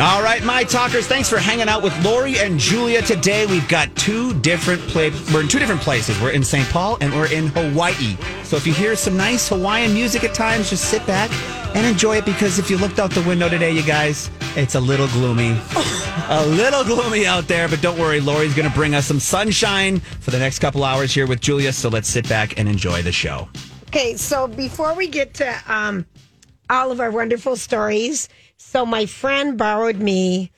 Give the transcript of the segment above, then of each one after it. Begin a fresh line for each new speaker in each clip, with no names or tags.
All right, my talkers, thanks for hanging out with Lori and Julia today. We've got two different play we're in two different places. We're in St. Paul and we're in Hawaii. So if you hear some nice Hawaiian music at times, just sit back and enjoy it because if you looked out the window today, you guys, it's a little gloomy. a little gloomy out there, but don't worry, Lori's gonna bring us some sunshine for the next couple hours here with Julia. So let's sit back and enjoy the show.
Okay, so before we get to um, all of our wonderful stories, so my friend borrowed me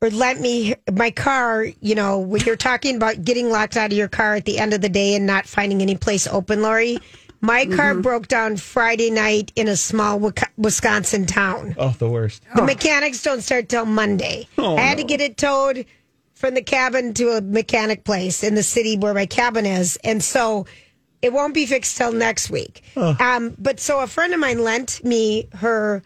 or lent me my car. You know, when you're talking about getting locked out of your car at the end of the day and not finding any place open, Lori, my car broke down Friday night in a small Wisconsin town.
Oh, the worst.
The mechanics don't start till Monday. I had to get it towed from the cabin to a mechanic place in the city where my cabin is. And so it won't be fixed till next week. Um, but so a friend of mine lent me her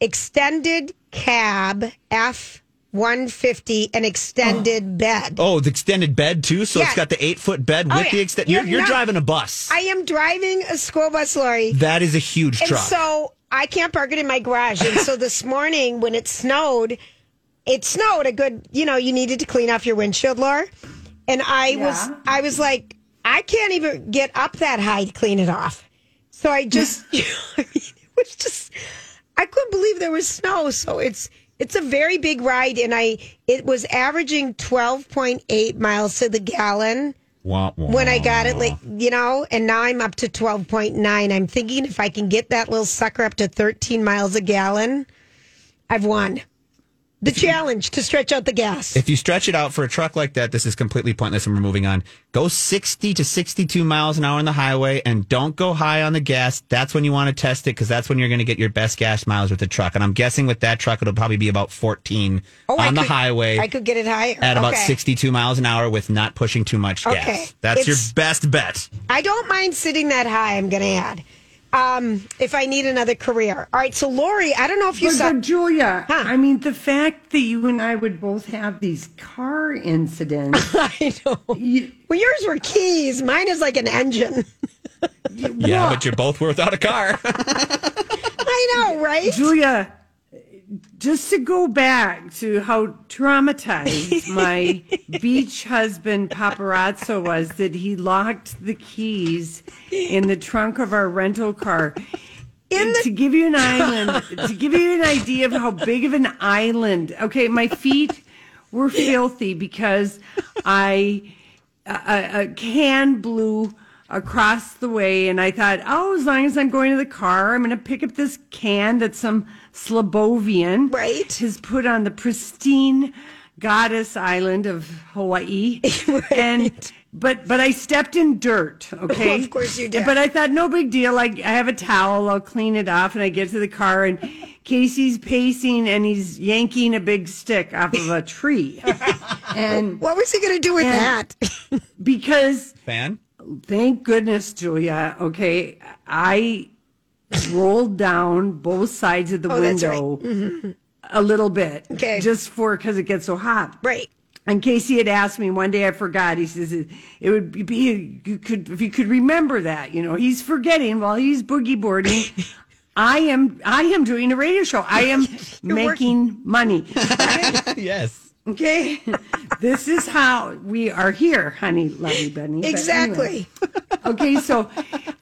extended cab F 150 an extended oh. bed.
Oh, the extended bed too. So it's got the eight foot bed
Oh,
with
yeah.
the extended.
You're
You're, you're
not-
driving a bus.
I am driving a school bus Lori.
that is a huge
And
truck.
so I can't park it in my garage. And so this morning when it snowed, it snowed a good, you know, you needed to clean off your windshield, Laura. And I was, I was like, I can't even get up that high to clean it off. So I just, you know, I mean, it was just, I couldn't believe there was snow. So it's, it's a very big ride. And I, it was averaging 12.8 miles to the gallon
Wah, wah.
when I got it, like you know, and now I'm up to twelve point nine. I'm thinking if I can get that little sucker up to thirteen miles a gallon, I've won the challenge to stretch out the gas.
If you stretch it out for a truck like that, this is completely pointless and we're moving on. Go 60 to 62 miles an hour on the highway and don't go high on the gas. That's when you want to test it because that's when you're going to get your best gas miles with the truck. And I'm guessing with that truck, it'll probably be about 14
Oh,
on the highway
I could get it higher
at about
Okay.
62 miles an hour with not pushing too much gas.
Okay.
That's your best bet.
I don't mind sitting that high. I'm going to add. Um, if I need another career. All right. So Lori, I don't know if you
But,
saw.
but Julia,
Huh.
I mean, the fact that you and I would both have these car incidents.
I know.
you,
Well, yours were keys. Mine is like an engine.
Yeah, but you're both without a car.
I know, right?
Julia, just to go back to how traumatized my beach husband paparazzo was that he locked the keys in the trunk of our rental car.
In the-
to give you an island, to give you an idea of how big of an island. Okay, my feet were filthy because I a, a can blew across the way, and I thought, oh, as long as I'm going to the car, I'm going to pick up this can that some Slavovian
Right.
has put on the pristine goddess island of Hawaii, and. But but I stepped in dirt, okay?
Of course you did.
But I thought no big deal. Like I have a towel, I'll clean it off, and I get to the car, and Casey's pacing, and he's yanking a big stick off of a tree, and
What was he going to do with that?
because
Fan?
Thank goodness, Julia. Okay, I rolled down both sides of the
Oh, that's right. Mm-hmm.
window a little bit,
Okay.
just for because it gets so hot.
right.
And Casey had asked me one day, I forgot. He says it, it would be you could if you could remember that. You know, he's forgetting while he's boogie boarding. I am I am doing a radio show. I am making money.
yes.
Okay, this is how we are here, honey, lovey bunny. But
Exactly.
anyway. Okay, so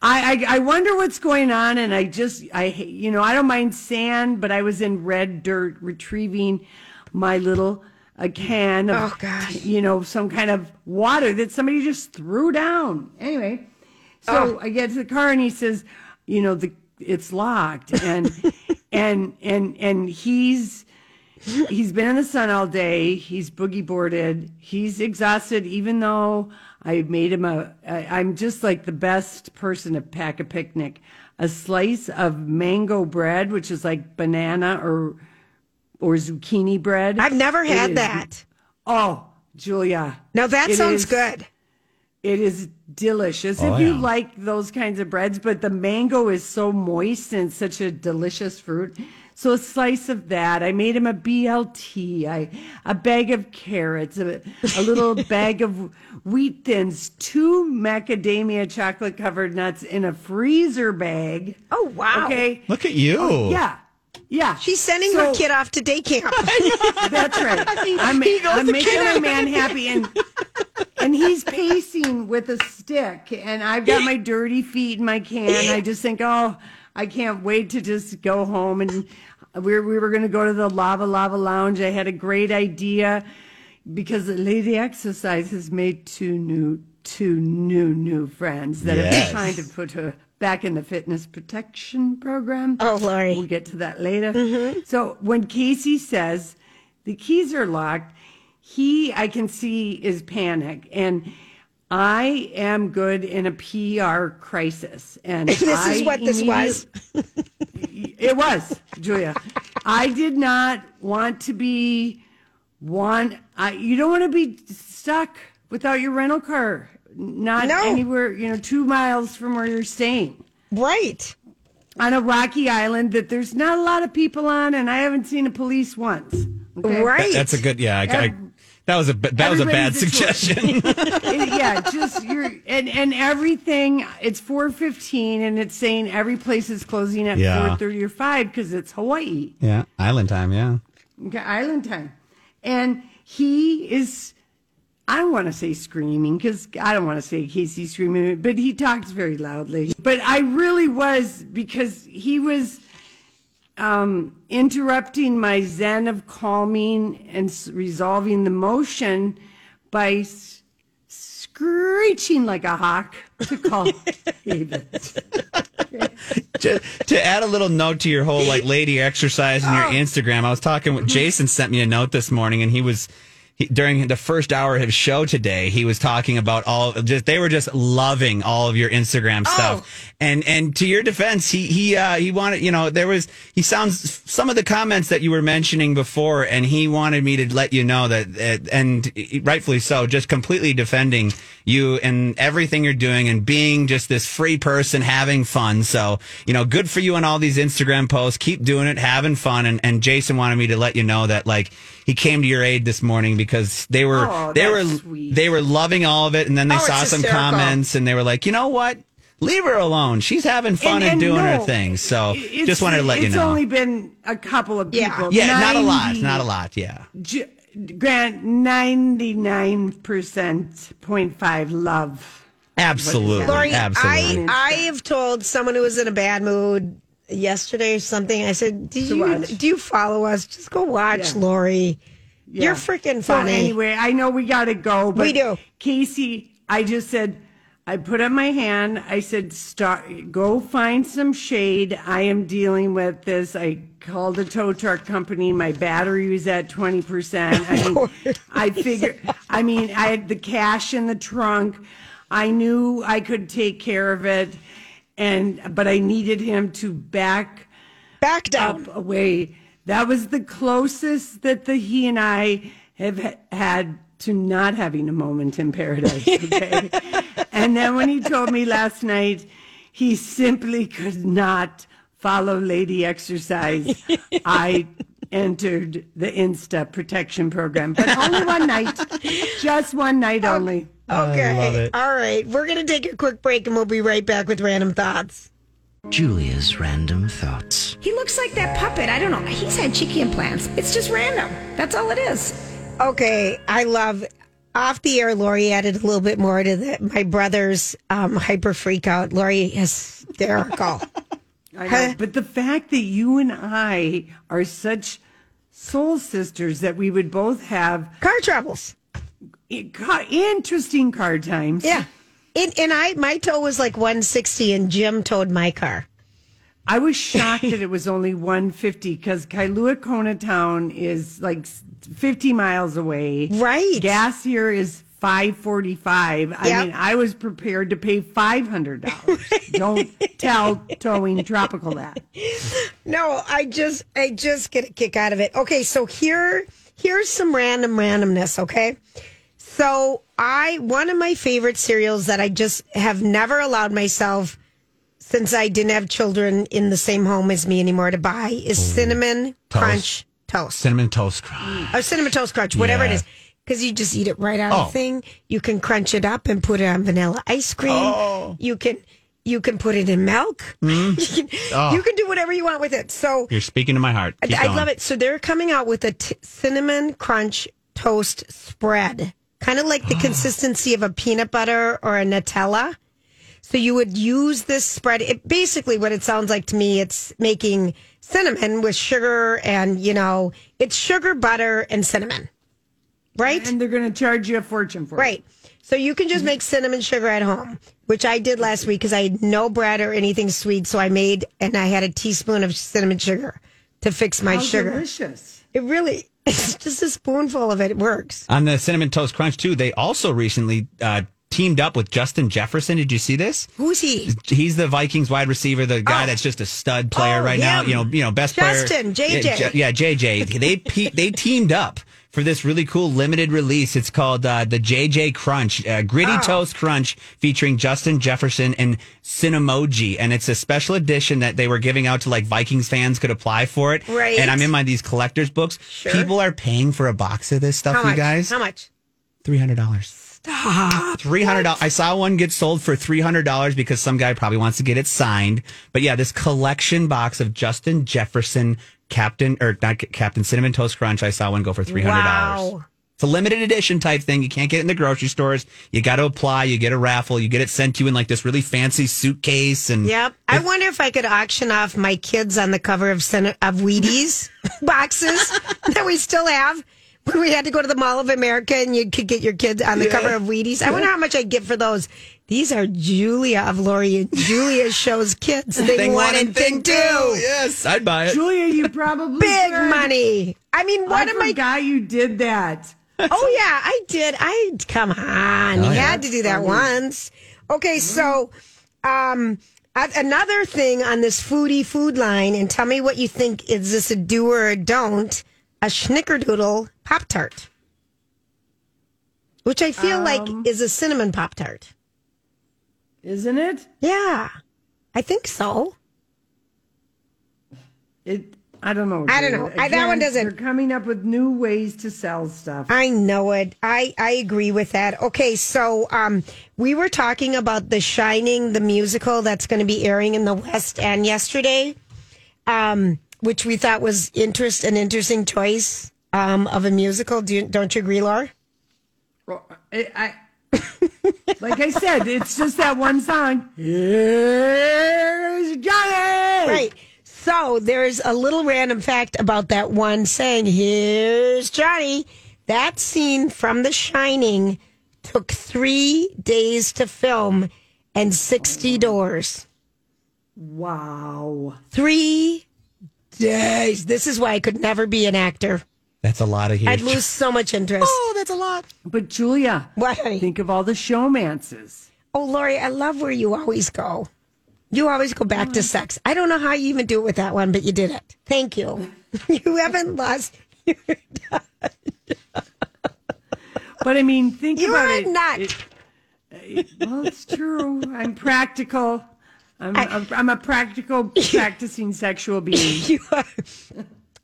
I, I I wonder what's going on, and I just I you know I don't mind sand, but I was in red dirt retrieving my little a can of
Oh, gosh.
you know some kind of water that somebody just threw down. Anyway, so oh. I get to the car and he says, you know the it's locked and and and and he's he's been in the sun all day. He's boogie boarded. He's exhausted, even though I made him a. I, I'm just like the best person to pack a picnic. A slice of mango bread, which is like banana or or zucchini bread.
I've never had
is-
that.
Oh, Julia.
Now that sounds
is-
good.
It is delicious
Oh,
if you like those kinds of breads, but the mango is so moist and such a delicious fruit. So a slice of that. I made him a BLT, I, a bag of carrots, a, a little bag of wheat thins, two macadamia chocolate covered nuts in a freezer bag.
Oh wow.
Okay.
Look at you.
Oh, yeah. Yeah.
She's sending
So-
her kid off to day camp.
that's right. I'm, I'm making my man happy, and and he's pacing with a stick, and I've got my dirty feet in my can. I just think, oh, I can't wait to just go home. And we were, we were going to go to the Lava Lava Lounge. I had a great idea because the Lady Exercise has made two new two new new friends that have
Yes.
been trying to put her back in the fitness protection program.
Oh, Lori.
We'll get to that later. Mm-hmm. So when Casey says the keys are locked, he I can see is panic and I am good in a PR crisis, and
This is what this was.
It was, Julia. I did not want to be one. I you don't want to be stuck without your rental car, not
No.
anywhere you know two miles from where you're staying
right.
on a rocky island that there's not a lot of people on, and I haven't seen a police once. Okay?
Right.
That's a good. Yeah, I, I, that was a that was a bad
Everybody's
suggestion.
Yeah, just you're and and everything. It's four fifteen, and it's saying every place is closing at
Yeah.
four thirty or five because it's Hawaii.
yeah, island time. Yeah.
Okay, island time. And he is, I don't want to say screaming because I don't want to say Casey screaming, but he talks very loudly. But I really was because he was um, interrupting my zen of calming and s- resolving the motion by s- screeching like a hawk to call David.
to, to add a little note to your whole like lady exercise and your Instagram, I was talking with Jason. Sent me a note this morning, and he was he, during the first hour of his show today. He was talking about all just they were just loving all of your Instagram stuff. And and to your defense, he he uh, he wanted you know there was he sounds some of the comments that you were mentioning before, and he wanted me to let you know that uh, and rightfully so, just completely defending you and everything you're doing and being just this free person having fun. So, you know, good for you on all these Instagram posts. Keep doing it, having fun. And, and Jason wanted me to let you know that like he came to your aid this morning because they were,
Oh,
they were,
sweet.
they were loving all of it. And then they
Oh,
saw some
hysterical.
comments and they were like, you know what? Leave her alone. She's having fun and,
and
doing her thing. So just wanted to let you know.
It's only been a couple of
Yeah.
people.
yeah, not a lot. Not a lot. Yeah.
J- Grant, 99% 0.5 love.
Absolutely.
Lori,
Absolutely.
I I have told someone who was in a bad mood yesterday or something. I said, "Do you
watch.
do you follow us? Just go watch,
Yeah.
Lori.
Yeah.
You're freaking
So
funny."
anyway, I know we got to go. But
We do.
Casey, I just said, I put up my hand. I said, start, go find some shade. I am dealing with this. I called the tow truck company. My battery was at 20%. I mean, I figured, I mean, I had the cash in the trunk. I knew I could take care of it. And, but I needed him to back
Back down.
up away. That was the closest that the he and I have ha- had to not having a moment in paradise. Okay. and then when he told me last night, he simply could not follow lady exercise. I entered the Insta protection program, but only one night, just one night only.
Okay. All right. We're going to take a quick break and we'll be right back with random thoughts.
Julia's random thoughts.
He looks like that puppet. I don't know. He's had cheeky implants. It's just random. That's all it is.
Okay. I love off the air, Lori added a little bit more to the, my brother's um, hyper freak out. Lori is hysterical.
I know, but the fact that you and I are such soul sisters that we would both have
Car troubles.
interesting car times.
Yeah. And, and I, my tow was like 160 and Jim towed my car.
I was shocked that it was only 150 because Kailua Kona Town is like 50 miles away.
Right.
Gas here is 545. I mean, I was prepared to pay $500. Don't tell towing tropical that.
No, I just I just get a kick out of it. Okay, so here here's some random randomness, okay? So I one of my favorite cereals that I just have never allowed myself since I didn't have children in the same home as me anymore to buy is cinnamon crunch toast.
Cinnamon toast crunch.
or cinnamon toast crunch, whatever
Yeah.
it is. Because you just eat it right out
Oh.
of the thing. You can crunch it up and put it on vanilla ice cream.
Oh.
You can you can put it in milk.
Mm-hmm.
you, can,
Oh.
you can do whatever you want with it. So
You're speaking to my heart. Keep
I
going.
love it. So they're coming out with a t- cinnamon crunch toast spread, kind of like the consistency of a peanut butter or a Nutella. So you would use this spread. It basically what it sounds like to me. It's making cinnamon with sugar and you know it's sugar, butter, and cinnamon, right?
And they're going to charge you a fortune for it.
Right. So you can just mm-hmm. make cinnamon sugar at home, which I did last week because I had no bread or anything sweet. So I made and I had a teaspoon of cinnamon sugar to fix my
How
sugar.
delicious.
It really, it's just a spoonful of it. It works.
On the cinnamon toast crunch too, they also recently uh, teamed up with Justin Jefferson. Did you see this?
Who's he?
He's the Vikings wide receiver, the guy
Oh.
that's just a stud player
Oh,
right now. You know, you know, best
Justin,
player.
JJ.
Yeah, J- yeah, JJ. They pe- they teamed up for this really cool limited release. It's called uh, the JJ Crunch, uh, Griddy
Oh.
toast crunch, featuring Justin Jefferson and Cinemoji, and it's a special edition that they were giving out to like Vikings fans could apply for it.
Right.
And I'm in my these collectors books.
Sure.
People are paying for a box of this stuff,
How
you
much?
guys.
How much?
Three hundred dollars. Stop. Three hundred dollars. I saw one get sold for three hundred dollars because some guy probably wants to get it signed. But yeah, this collection box of Justin Jefferson Captain or not Captain Cinnamon Toast Crunch. I saw one go for three hundred dollars.
Wow.
It's a limited edition type thing. You can't get it in the grocery stores. You got to apply. You get a raffle. You get it sent to you in like this really fancy suitcase. And
Yep. I wonder if I could auction off my kids on the cover of Sen- of Wheaties boxes that we still have. When we had to go to the Mall of America and you could get your kids on the cover of Wheaties. I wonder how much I'd get for those. These are Julia of Lori and Julia shows kids thing, one and thing two.
Yes, I'd buy it.
Julia, you probably
Big
should.
money. I mean, what am
I
one of my
forgot you did that.
Oh yeah, I did. I come on, you had to do that once. Okay, so um, another thing on this foodie food line, and tell me what you think. Is this a do or a don't? A Schnickerdoodle Pop Tart, which I feel like is a cinnamon Pop Tart.
Isn't it?
Yeah, I think so.
It. I don't know.
I don't know. I- that one doesn't-
They're coming up with new ways to sell stuff.
I know it. I, I agree with that. Okay, so um, we were talking about The Shining, the musical that's going to be airing in the West End yesterday, um, which we thought was interest an interesting choice um, of a musical. Do you, don't you agree, Laura?
I, I like I said, it's just that one song. Here's Johnny.
Right. So there's a little random fact about that one saying, Here's Johnny. That scene from The Shining took three days to film and 60 doors.
Wow.
Three days. This is why I could never be an actor.
That's a lot of here.
I'd lose so much interest.
Oh, that's a lot.
But Julia,
What, honey?
think of all the showmances.
Oh, Lori, I love where you always go. You always go back to mm. sex. I don't know how you even do it with that one, but you did it. Thank you. You haven't lost.
But I mean, think
You
about
are
it.
not.
It- uh, Well, it's true. I'm practical. I'm, I'm, I'm a practical practicing sexual being.
You are.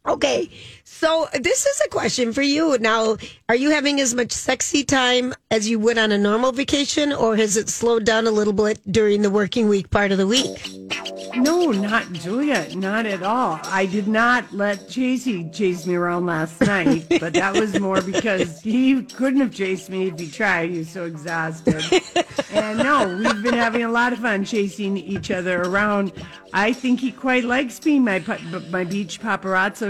Okay, so this is a question for you. Now, are you having as much sexy time as you would on a normal vacation, or has it slowed down a little bit during the working week part of the week?
No, not Julia, not at all. I did not let JC chase me around last night, but that was more because he couldn't have chased me if he tried. He was so exhausted. And no, we've been having a lot of fun chasing each other around. I think he quite likes being my my beach paparazzo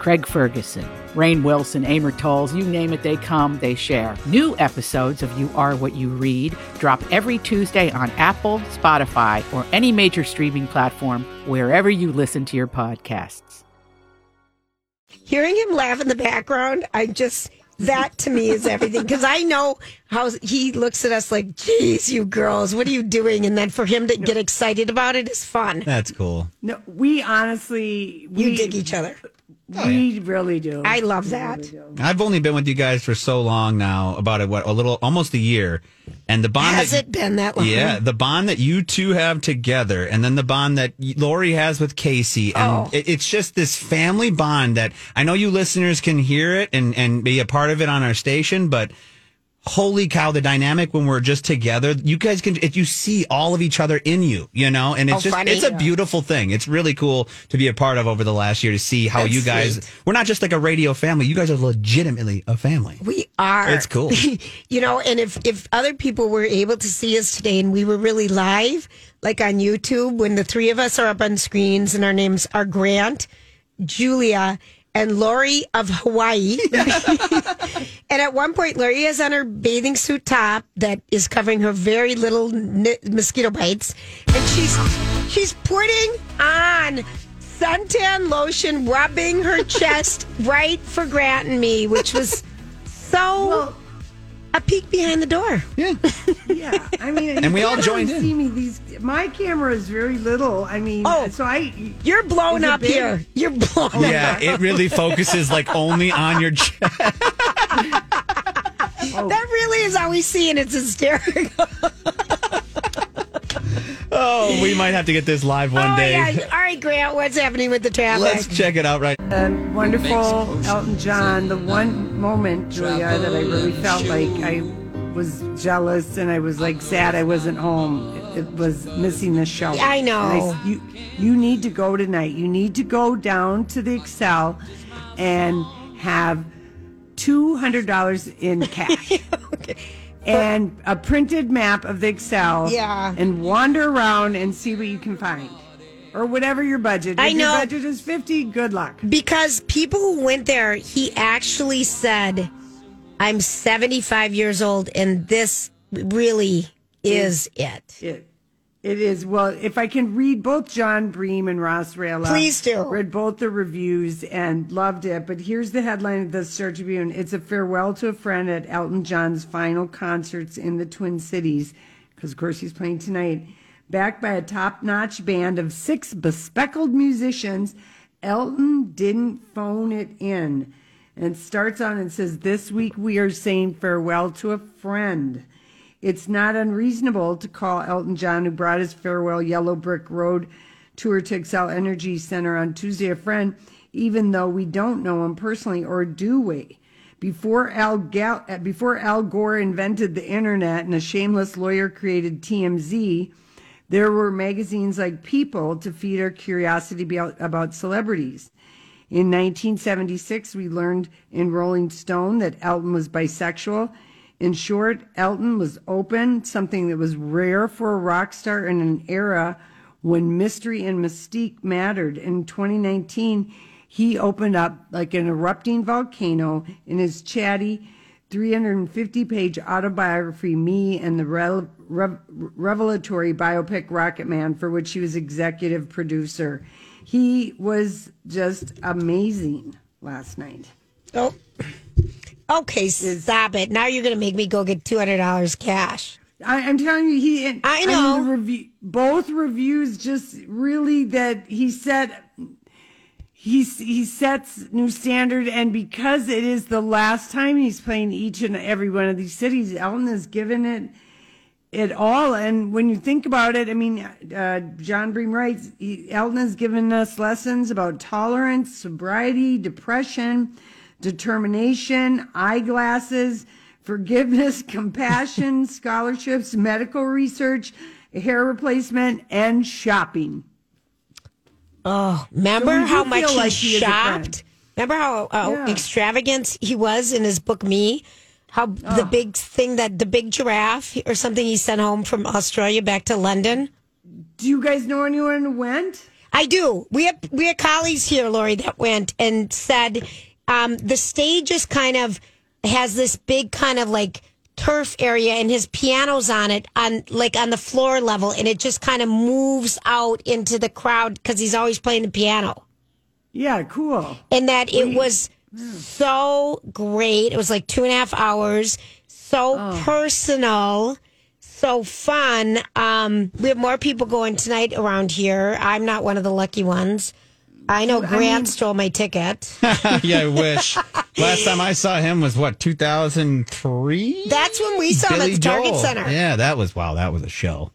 Craig Ferguson, Rainn Wilson, Amor Towles, you name it, they come, they share. New episodes of You Are What You Read drop every Tuesday on Apple, Spotify, or any major streaming platform wherever you listen to your podcasts.
Hearing him laugh in the background, I just that to me is everything because I know how he looks at us like, "Geez, you girls, what are you doing?" And then for him to get excited about it is fun.
That's cool.
No, we honestly we
You dig each other.
Oh, we really do.
I love that.
I've only been with you guys for so long now, about a, what a little, almost a year, and the bond
Has
that
it been that long?
Yeah, the bond that you two have together, and then the bond that Lori has with Casey, and
Oh.
it, it's just this family bond that I know you listeners can hear it and and be a part of it on our station, but. Holy cow! The dynamic when we're just together, you guys can if you see all of each other in you, you know, and it's
Oh,
just
funny.
it's a beautiful thing. It's really cool to be a part of over the last year to see how
That's
you guys.
sweet.
We're not just like a radio family; you guys are legitimately a family.
We are.
It's cool.
you know, and if if other people were able to see us today and we were really live, like on YouTube, when the three of us are up on screens and our names are Grant, Julia, and Lori of Hawaii. and at one point, Lori is on her bathing suit top that is covering her very little mosquito bites, and she's she's putting on suntan lotion, rubbing her chest right for Grant and me, which was so a peek behind the door.
Yeah,
yeah. I mean,
And we all
can't
joined
really
in.
See me? These my camera is very little. I mean,
Oh.
so I
You're blown up
big?
here. You're blown up.
yeah,
up.
it really focuses like only on your. chest.
That really is how we see and It's hysterical.
Oh, we might have to get this live one
oh,
day.
yeah. All right, Grant, what's happening with the traffic?
Let's check it out right.
and wonderful Elton John. The one moment, Julia, that I really felt like I was jealous and I was like sad I wasn't home. It, it was missing the show.
I know.
I- you you need to go tonight. You need to go down to the Xcel and have two hundred dollars in cash. And a printed map of the Xcel,
Yeah.
and wander around and see what you can find, or whatever your budget.
I
if your
know.
budget is fifty. Good luck.
Because people who went there, he actually said, I'm 75 years old, and this really is it.
It it is well. If I can read both Jon Bream and Ross Raihala,
Please do.
Read both the reviews and loved it. But here's the headline of the Star Tribune: It's a farewell to a friend at Elton John's final concerts in the Twin Cities, because of course he's playing tonight. Backed by a top-notch band of six bespectacled musicians, Elton didn't phone it in. And it starts on and says, This week we are saying farewell to a friend. It's not unreasonable to call Elton John, who brought his farewell Yellow Brick Road tour to Xcel Energy Center on Tuesday, a friend, even though we don't know him personally, or do we? Before Al, Gal- uh, before Al Gore invented the internet and a shameless lawyer created TMZ, there were magazines like People to feed our curiosity about, about celebrities. In 1976, we learned in Rolling Stone that Elton was bisexual. In short, Elton was open, something that was rare for a rock star in an era when mystery and mystique mattered. In 2019, he opened up like an erupting volcano in his chatty 350 page autobiography, Me and the Re- Re- Revelatory biopic Rocket Man, for which he was executive producer. He was just amazing last night.
Oh, okay. Stop it. Now you're going to make me go get two hundred dollars cash.
I, I'm telling you, he.
I
mean,
know.
the review, both reviews just really that he said he he sets new standard, and because it is the last time he's playing each and every one of these cities, Elton has given it it all. And when you think about it, I mean, uh, Jon Bream writes, he, Elton has given us lessons about tolerance, sobriety, depression, determination, eyeglasses, forgiveness, compassion, scholarships, medical research, hair replacement, and shopping.
Oh, remember
So we do
how much
feel
he
like he is a friend.
shopped? Remember how, how
Yeah.
extravagant he was in his book Me? How the oh. big thing that the big giraffe or something he sent home from Australia back to London?
Do you guys know anyone who went?
I do. We have we have colleagues here, Lori, that went and said um, the stage is kind of has this big kind of like turf area, and his piano's on it on like on the floor level, and it just kind of moves out into the crowd because he's always playing the piano.
Yeah, cool.
And that it was so great. It was like two and a half hours, so
Oh.
personal. So fun. Um, we have more people going tonight around here. I'm not one of the lucky ones. I know Grant stole my ticket.
yeah, I wish. Last time I saw him was what 2003.
That's when we saw him at the Target Center
Yeah, that was wow. That was a show.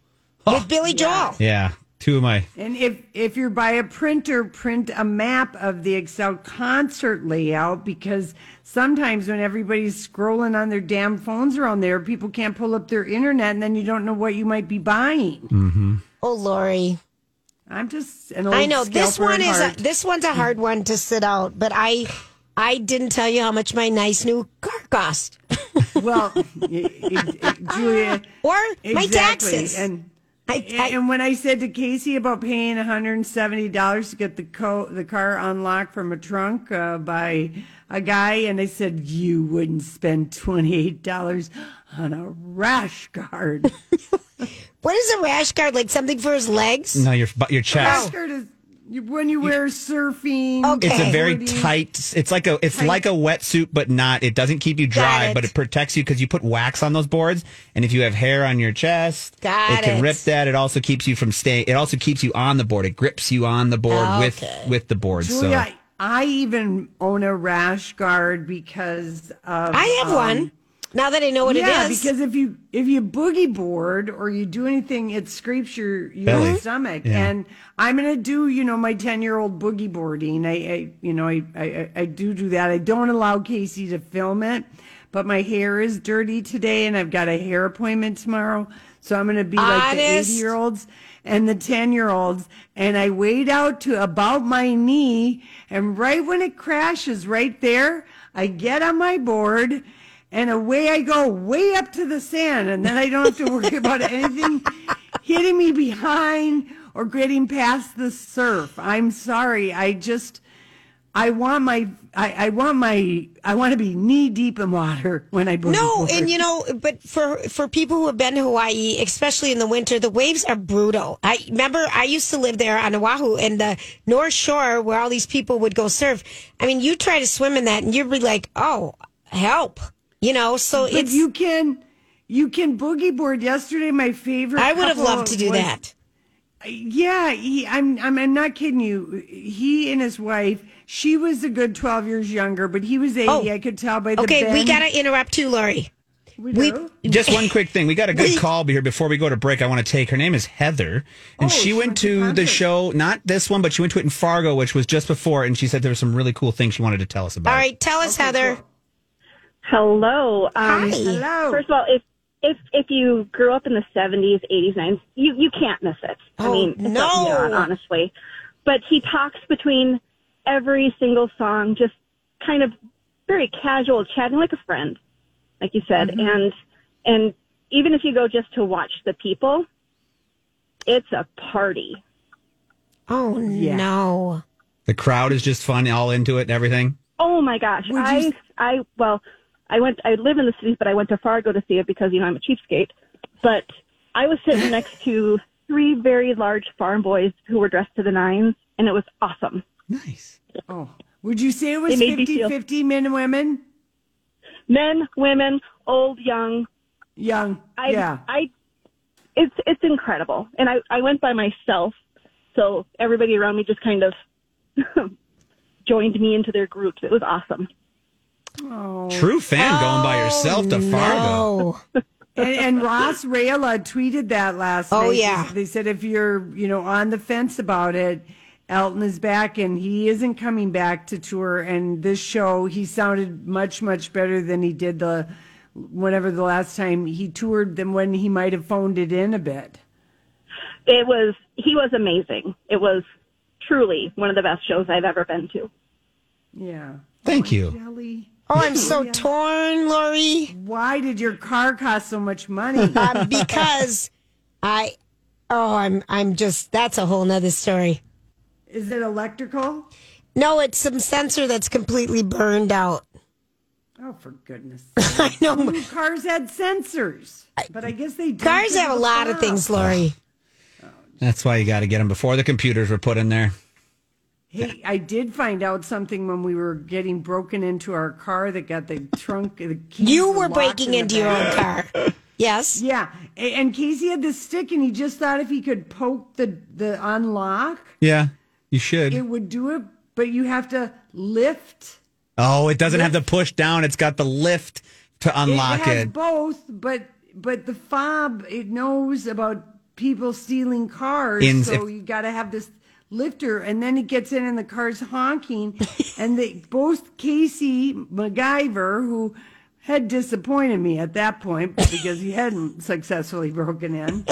with Billy Joel.
Yeah, two of my.
And if if you're by a printer, print a map of the Xcel concert layout because sometimes when everybody's scrolling on their damn phones around there, people can't pull up their internet, and then you don't know what you might be buying.
Mm-hmm.
Oh, Lori.
I'm just an old
I know this one is a, this one's a hard one to sit out, but I I didn't tell you how much my nice new car cost.
well, it, it, Julia,
or my
exactly.
taxes.
And
I, I,
and when I said to Casey about paying $170 to get the co- the car unlocked from a trunk uh, by a guy, and they said, You wouldn't spend $28 on a rash guard.
what is a rash guard? Like something for his legs?
No, your your chest.
rash guard is when you wear surfing.
Okay.
It's a very tight. It's like a. It's
Tight.
like a wetsuit, but not. It doesn't keep you dry,
it.
but it protects you because you put wax on those boards. And if you have hair on your chest,
Got
it can
it.
rip that. It also keeps you from staying. It also keeps you on the board. It grips you on the board with with the board.
Julia,
so
I even own a rash guard because of.
I have
um,
one. Now that I know what it is.
yeah,
it is.
because if you if you boogie board or you do anything, it scrapes your your
Belly.
stomach.
Yeah.
And I'm gonna do you know my ten year old boogie boarding. I, I you know I, I I do do that. I don't allow Casey to film it, but my hair is dirty today, and I've got a hair appointment tomorrow. So I'm gonna be like the eighty year olds and the ten year olds, and I wade out to about my knee, and right when it crashes, right there, I get on my board and away I go, way up to the sand, and then I don't have to worry about anything hitting me behind or getting past the surf. I'm sorry. I just, I want my, I, I want my, I want to be knee deep in water when I boogie
no,
board.
and you know, but for for people who have been to Hawaii, especially in the winter, the waves are brutal. I remember I used to live there on Oahu and the North Shore where all these people would go surf. I mean, you try to swim in that and you'd be like, "Oh, help." You know, so
but
it's
you can, you can boogie board. Yesterday, my favorite.
I would have loved to do
was-
that.
Yeah, he, I'm, I'm, I'm not kidding you. He and his wife, she was a good 12 years younger, but he was 80.
Oh.
I could tell by the
Okay, we got to interrupt too, Lori.
We
we-
just one quick thing. We got a good
We-
call here before we go to break. I want to take. Her name is Heather, and
Oh,
she
she
went
went to
to the show, not this one, but she went to it in Fargo, which was just before, and she said there were some really cool things she wanted to tell us about.
All right, tell us, Heather.
Hello. Um,
Hi.
Hello.
First of all, if if if you grew up in the seventies, eighties, nineties, you you can't miss it. I
Oh,
mean,
no.
up beyond, honestly. But he talks between every single song, just kind of very casual, chatting like a friend, like you said,
Mm-hmm.
and and even if you go just to watch the people, it's a party.
Oh yeah. no.
The crowd is just fun, all into it and everything.
Oh my gosh.
Would
I
you-
I well, I went I live in the city, but I went to Fargo to see it because, you know, I'm a cheapskate. But I was sitting next to three very large farm boys who were dressed to the nines and it was awesome.
Nice.
Oh, would you say it was
They made me
50
feel-
50 men and women?
Men, women, old, young.
Young.
I
yeah.
I it's it's incredible. And I, I went by myself, so everybody around me just kind of joined me into their groups. It was awesome.
Oh.
True fan going by yourself to oh, Fargo.
No.
and, and Ross Raihala tweeted that last
Oh,
night.
yeah.
They said if you're, you know, on the fence about it, Elton is back and he isn't coming back to tour. And this show, he sounded much, much better than he did the whenever the last time he toured than when he might have phoned it in a bit.
It was he was amazing. It was truly one of the best shows I've ever been to.
Yeah.
Thank you.
Jelly.
Oh, I'm so torn, Lori.
Why did your car cost so much money?
Uh, because I, oh, I'm, I'm just. That's a whole nother story.
Is it electrical?
No, it's some sensor that's completely burned out.
Oh, for goodness.
I know.
New cars had sensors, but I guess they didn't
Cars have a lot of things, Lori.
That's why you got to get them before the computers were put in there.
Hey, I did find out something when we were getting broken into our car that got the trunk. The keys
You
were
were breaking
in
into your own car. Yes.
Yeah, and Casey had this stick, and he just thought if he could poke the the unlock,
Yeah, you should.
it would do it. But you have to lift.
oh, it doesn't have the push down. It's got the lift to unlock
it has
it.
both, but but the fob it knows about people stealing cars,
In-
so
if-
you got to have this lifter, and then he gets in and the car's honking, and they both Casey MacGyver who had disappointed me at that point because he hadn't successfully broken in.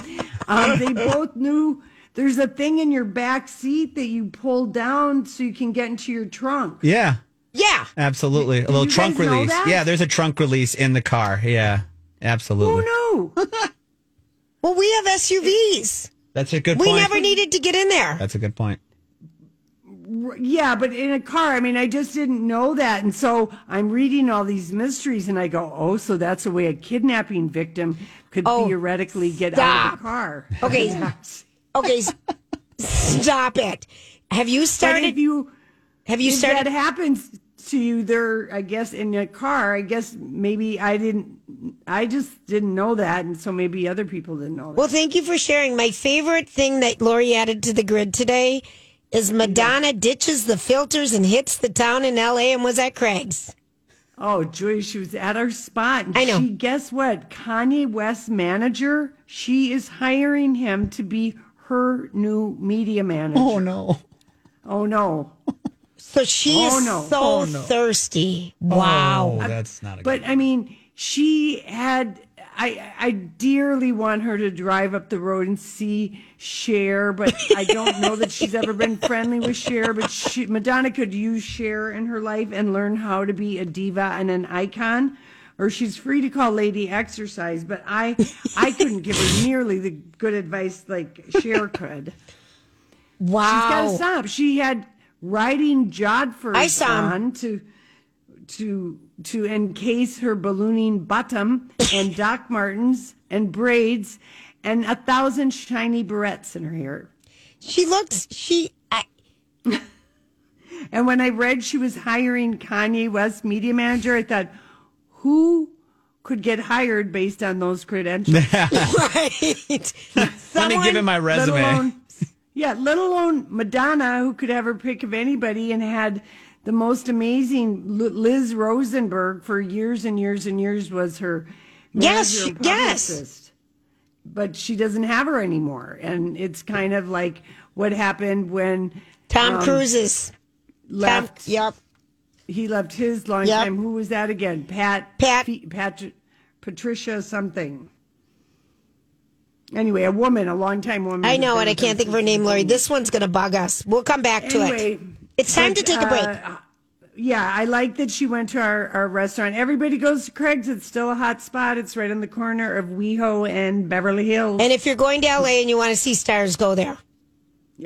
Um, they both knew. There's a thing in your back seat that you pull down so you can get into your trunk.
Yeah,
Yeah.
absolutely. A little trunk release. Yeah, there's a trunk release in the car. Yeah, absolutely.
Oh no!
Well, we have SUVs.
That's a good
We
point.
We never needed to get in there.
That's a good point.
Yeah, but in a car, I mean, I just didn't know that. And so I'm reading all these mysteries and I go, oh, so that's a way a kidnapping victim could
Oh,
theoretically get out of
stop.
the car.
Okay. Okay. Stop it. Have you
But
started?
if you,
have you
if
started?
that happens to you there, I guess, in a car, I guess maybe I didn't, I just didn't know that. And so maybe other people didn't know that.
Well, thank you for sharing. My favorite thing that Lori added to the grid today is Madonna ditches the filters and hits the town in LA and was at Craig's.
Oh, Joy, she was at our spot. And
I know.
She, guess what? Kanye West's manager, she is hiring him to be her new media manager.
Oh no.
Oh, no.
So she
Oh,
is
no.
so
Oh, no.
thirsty. Oh, wow.
Oh, that's not a
But
good
I mean, she had. I I dearly want her to drive up the road and see Cher, but I don't know that she's ever been friendly with Cher. But she, Madonna could use Cher in her life and learn how to be a diva and an icon, or she's free to call Lady Exercise. But I I couldn't give her nearly the good advice like Cher could. Wow. She's got to stop. She had riding jodhpurs
I saw 'em.
on to to to encase her ballooning bottom and Doc Martens and braids and a thousand shiny barrettes in her hair.
She looks. She. I,
And when I read she was hiring Kanye West media manager, I thought, who could get hired based on those credentials?
right.
Let me give him my
let
resume.
Yeah, let alone Madonna, who could have her pick of anybody and had the most amazing Liz Rosenberg for years and years and years was her
Yes,
manager and
she- yes.
But she doesn't have her anymore, and it's kind of like what happened when
Tom
um,
Cruise is.
left.
Yep.
He left his long
Yep.
time. Who was that again? Pat.
Pat.
Pat. Patricia something. Anyway, a woman, a long time woman.
I know
who's
it. I can't think of her name, Lori. This one's going to bug us. We'll come back to
Anyway,
it. It's time
but,
to take a break.
uh, yeah, I like that she went to our, our restaurant. Everybody goes to Craig's. It's still a hot spot. It's right on the corner of WeHo and Beverly Hills.
and if you're going to LA and you want to see stars, go there.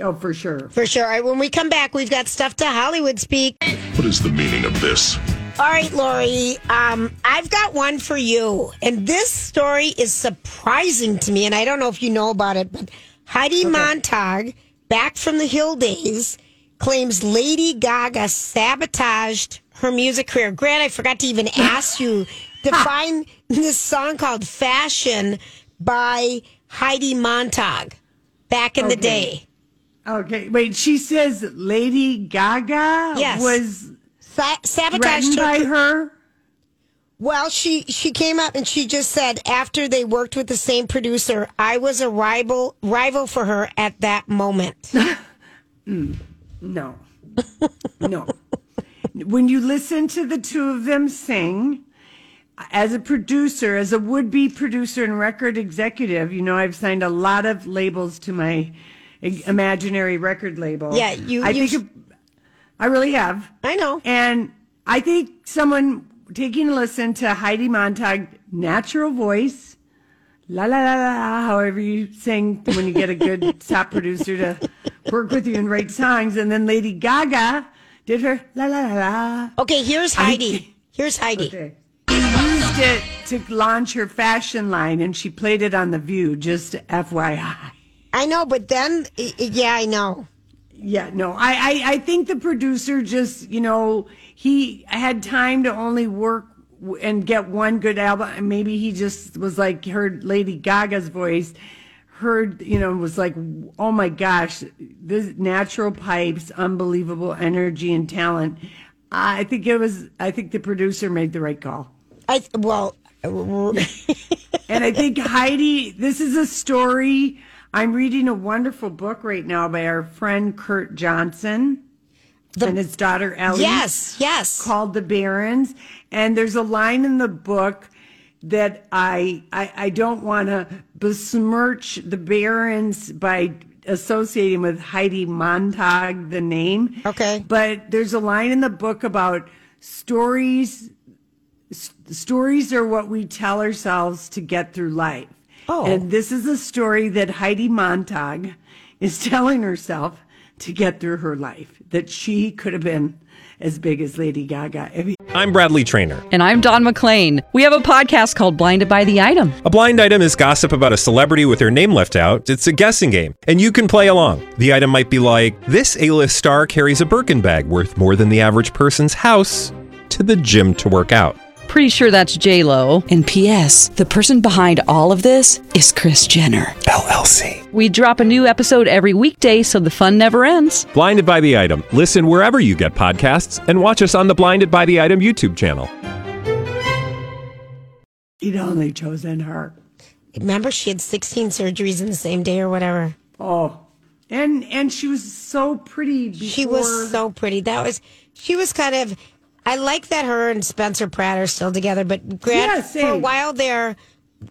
Oh, for sure.
For sure. All right, when we come back, we've got stuff to Hollywood speak.
What is the meaning of this?
All right, Lori, um, I've got one for you. And this story is surprising to me, and I don't know if you know about it, but Heidi Montag, back from the Hill days, claims Lady Gaga sabotaged her music career. Grant, I forgot to even ask you to find this song called Fashion by Heidi Montag back in the day.
Okay, wait. She says Lady Gaga
Yes.
was
Sa- sabotaged
by her.
Well, she she came up and she just said after they worked with the same producer, I was a rival rival for her at that moment. Hmm.
No, no. when you listen to the two of them sing, as a producer, as a would-be producer and record executive, you know I've signed a lot of labels to my imaginary record label.
Yeah, you-
I
you
think it- I really have.
I know.
And I think someone taking a listen to Heidi Montag, natural voice, la la la la, however you sing when you get a good top producer to work with you and write songs, and then Lady Gaga did her la la la la.
Okay, here's Heidi. Here's Heidi.
Okay. She used it to launch her fashion line, and she played it on The View, just FYI.
I know, but then yeah, I know.
Yeah, no, I, I, I think the producer just, you know, he had time to only work and get one good album. And maybe he just was like, heard Lady Gaga's voice, heard, you know, was like, oh my gosh, this natural pipes, unbelievable energy and talent. I think it was, I think the producer made the right call.
I well,
And I think Heidi, this is a story. I'm reading a wonderful book right now by our friend Kurt Johnson and his daughter Ellie.
yes, yes.
Called The Barons. And there's a line in the book that I I, I don't want to besmirch the Barons by associating with Heidi Montag, the name.
Okay.
But there's a line in the book about stories s- stories are what we tell ourselves to get through life.
Oh.
And this is a story that Heidi Montag is telling herself to get through her life, that she could have been as big as Lady Gaga. If
I'm Bradley Trainer.
And I'm Don McClain. We have a podcast called Blinded by the Item.
A blind item is gossip about a celebrity with their name left out. It's a guessing game, and you can play along. The item might be like this: A-list star carries a Birkin bag worth more than the average person's house to the gym to work out.
Pretty sure that's J Lo.
And P.S. The person behind all of this is Kris Jenner
LLC.
We drop a new episode every weekday, so the fun never ends.
Blinded by the item. Listen wherever you get podcasts, and watch us on the Blinded by the Item YouTube channel.
he'd only chosen her.
Remember, she had 16 surgeries in the same day or whatever.
Oh. And and she was so pretty before
She was so pretty. That was she was kind of. I like that her and Spencer Pratt are still together, but Grant
Yeah,
for a while there,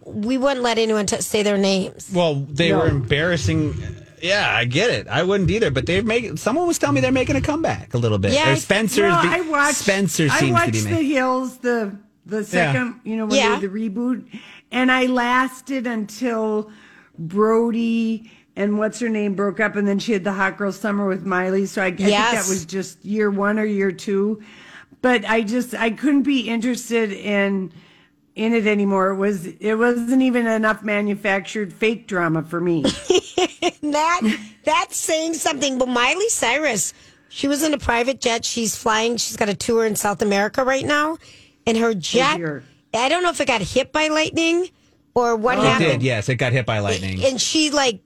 we wouldn't let anyone t- say their names.
Well, they
No.
were embarrassing. Yeah, I get it. I wouldn't either, but they're making. Someone was telling me they're making a comeback a little bit.
Yeah,
Or
I-
Spencer's.
Well,
be-
I watched.
Spencer
I
seems
watched
to be
the
making.
Hills, the the second, you know, when
Yeah.
they did the reboot, and I lasted until Brody and what's her name broke up, and then she had the hot girl summer with Miley. So I, I think that was just year one or year two. But I just I couldn't be interested in in it anymore. It was it wasn't even enough manufactured fake drama for me.
that that's saying something. But Miley Cyrus, she was in a private jet. She's flying. She's got a tour in South America right now, and her jet.
dear.
I don't know if it got hit by lightning or what
It
happened.
did, yes. It got hit by lightning.
And she like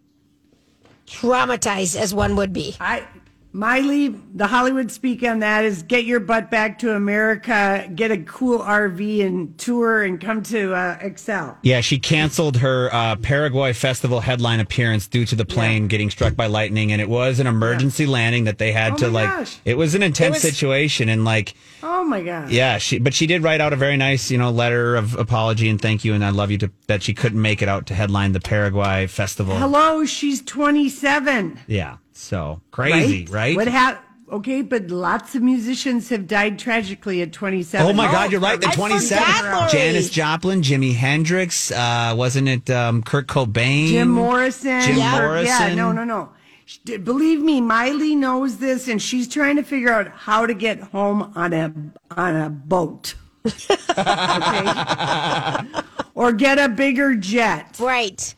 traumatized as one would be.
I Miley, the Hollywood speak on that is get your butt back to America, get a cool RV and tour and come to uh, Xcel.
Yeah, she canceled her uh, Paraguay festival headline appearance due to the plane getting struck by lightning, and it was an emergency landing that they had
Oh
to like.
gosh.
It was an intense
was-
situation, and like,
Oh my God.
yeah, she but she did write out a very nice, you know, letter of apology and thank you, and I love you to that she couldn't make it out to headline the Paraguay festival.
Hello, she's 27.
Yeah, so crazy, right?
What hap- Okay, but lots of musicians have died tragically at 27.
Oh my God, you're right. The 27. Janis Joplin, Jimi Hendrix, uh, wasn't it um, Kurt Cobain?
Jim Morrison.
Jim
Yeah,
Morrison.
Yeah, no, no, no. Believe me, Miley knows this, and she's trying to figure out how to get home on a on a boat. okay, or get a bigger jet.
Right.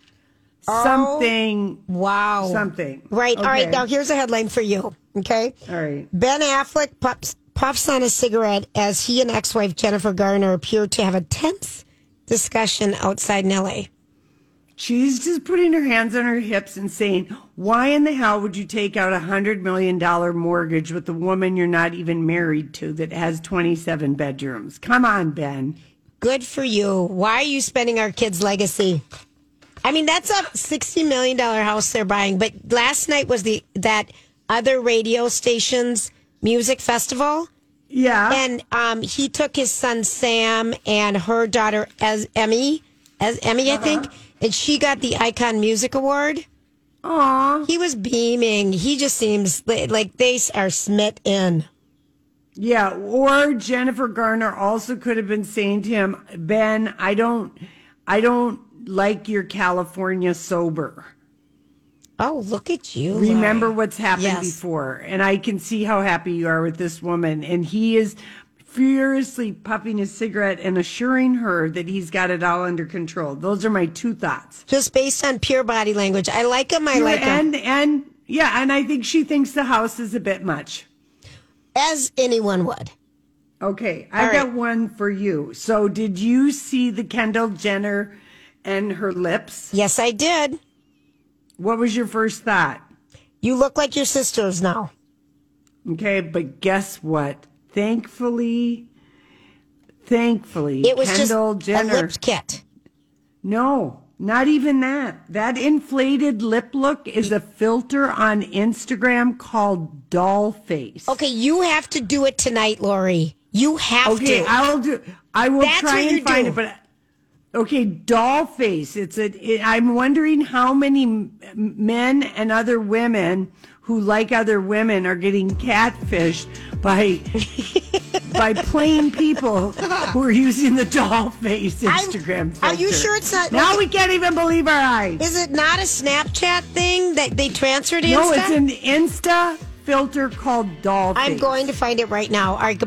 Oh, Something.
wow.
Something.
Right. All right. Now here's a headline for you. Okay.
All right.
Ben Affleck puffs, puffs on a cigarette as he and ex-wife Jennifer Garner appear to have a tense discussion outside in L.A.
She's just putting her hands on her hips and saying, Why in the hell would you take out a $100 million mortgage with a woman you're not even married to that has 27 bedrooms? Come on, Ben.
Good for you. Why are you spending our kids' legacy? I mean, that's a sixty million dollar house they're buying. But last night was the that other radio station's music festival.
Yeah.
And um, he took his son Sam and her daughter as Emme, as Emme, I think, and she got the Icon Music Award.
Aw.
He was beaming. He just seems like they are smitten.
Yeah, or Jennifer Garner also could have been saying to him, Ben, I don't I don't like your California sober.
Oh, look at you.
Remember
Lori.
what's happened
Yes.
before. And I can see how happy you are with this woman. And he is furiously puffing his cigarette and assuring her that he's got it all under control. Those are my two thoughts.
Just based on pure body language. I like him. I
Pure-
like him.
and and yeah, and I think she thinks the house is a bit much.
As anyone would.
Okay, I
right.
got one for you. So, did you see the Kendall Jenner and her lips?
Yes, I did.
What was your first thought?
You look like your sisters now.
Okay, but guess what? Thankfully, thankfully,
It was
Kendall
just
Jenner.
a lip kit.
No, not even that. That inflated lip look is a filter on Instagram called doll face.
Okay, you have to do it tonight, Lori. You have
Okay,
to.
I'll do. I will
That's
try and find
do.
it, but okay, doll face. It's a. It, I'm wondering how many m- men and other women who like other women are getting catfished by by plain people who are using the doll face
I'm-
Instagram.
Are you sure it's not?
Now we can't even believe our eyes.
Is it not a Snapchat thing that they transferred Insta?
No, it's an Insta filter called doll face.
I'm going to find it right now. All right,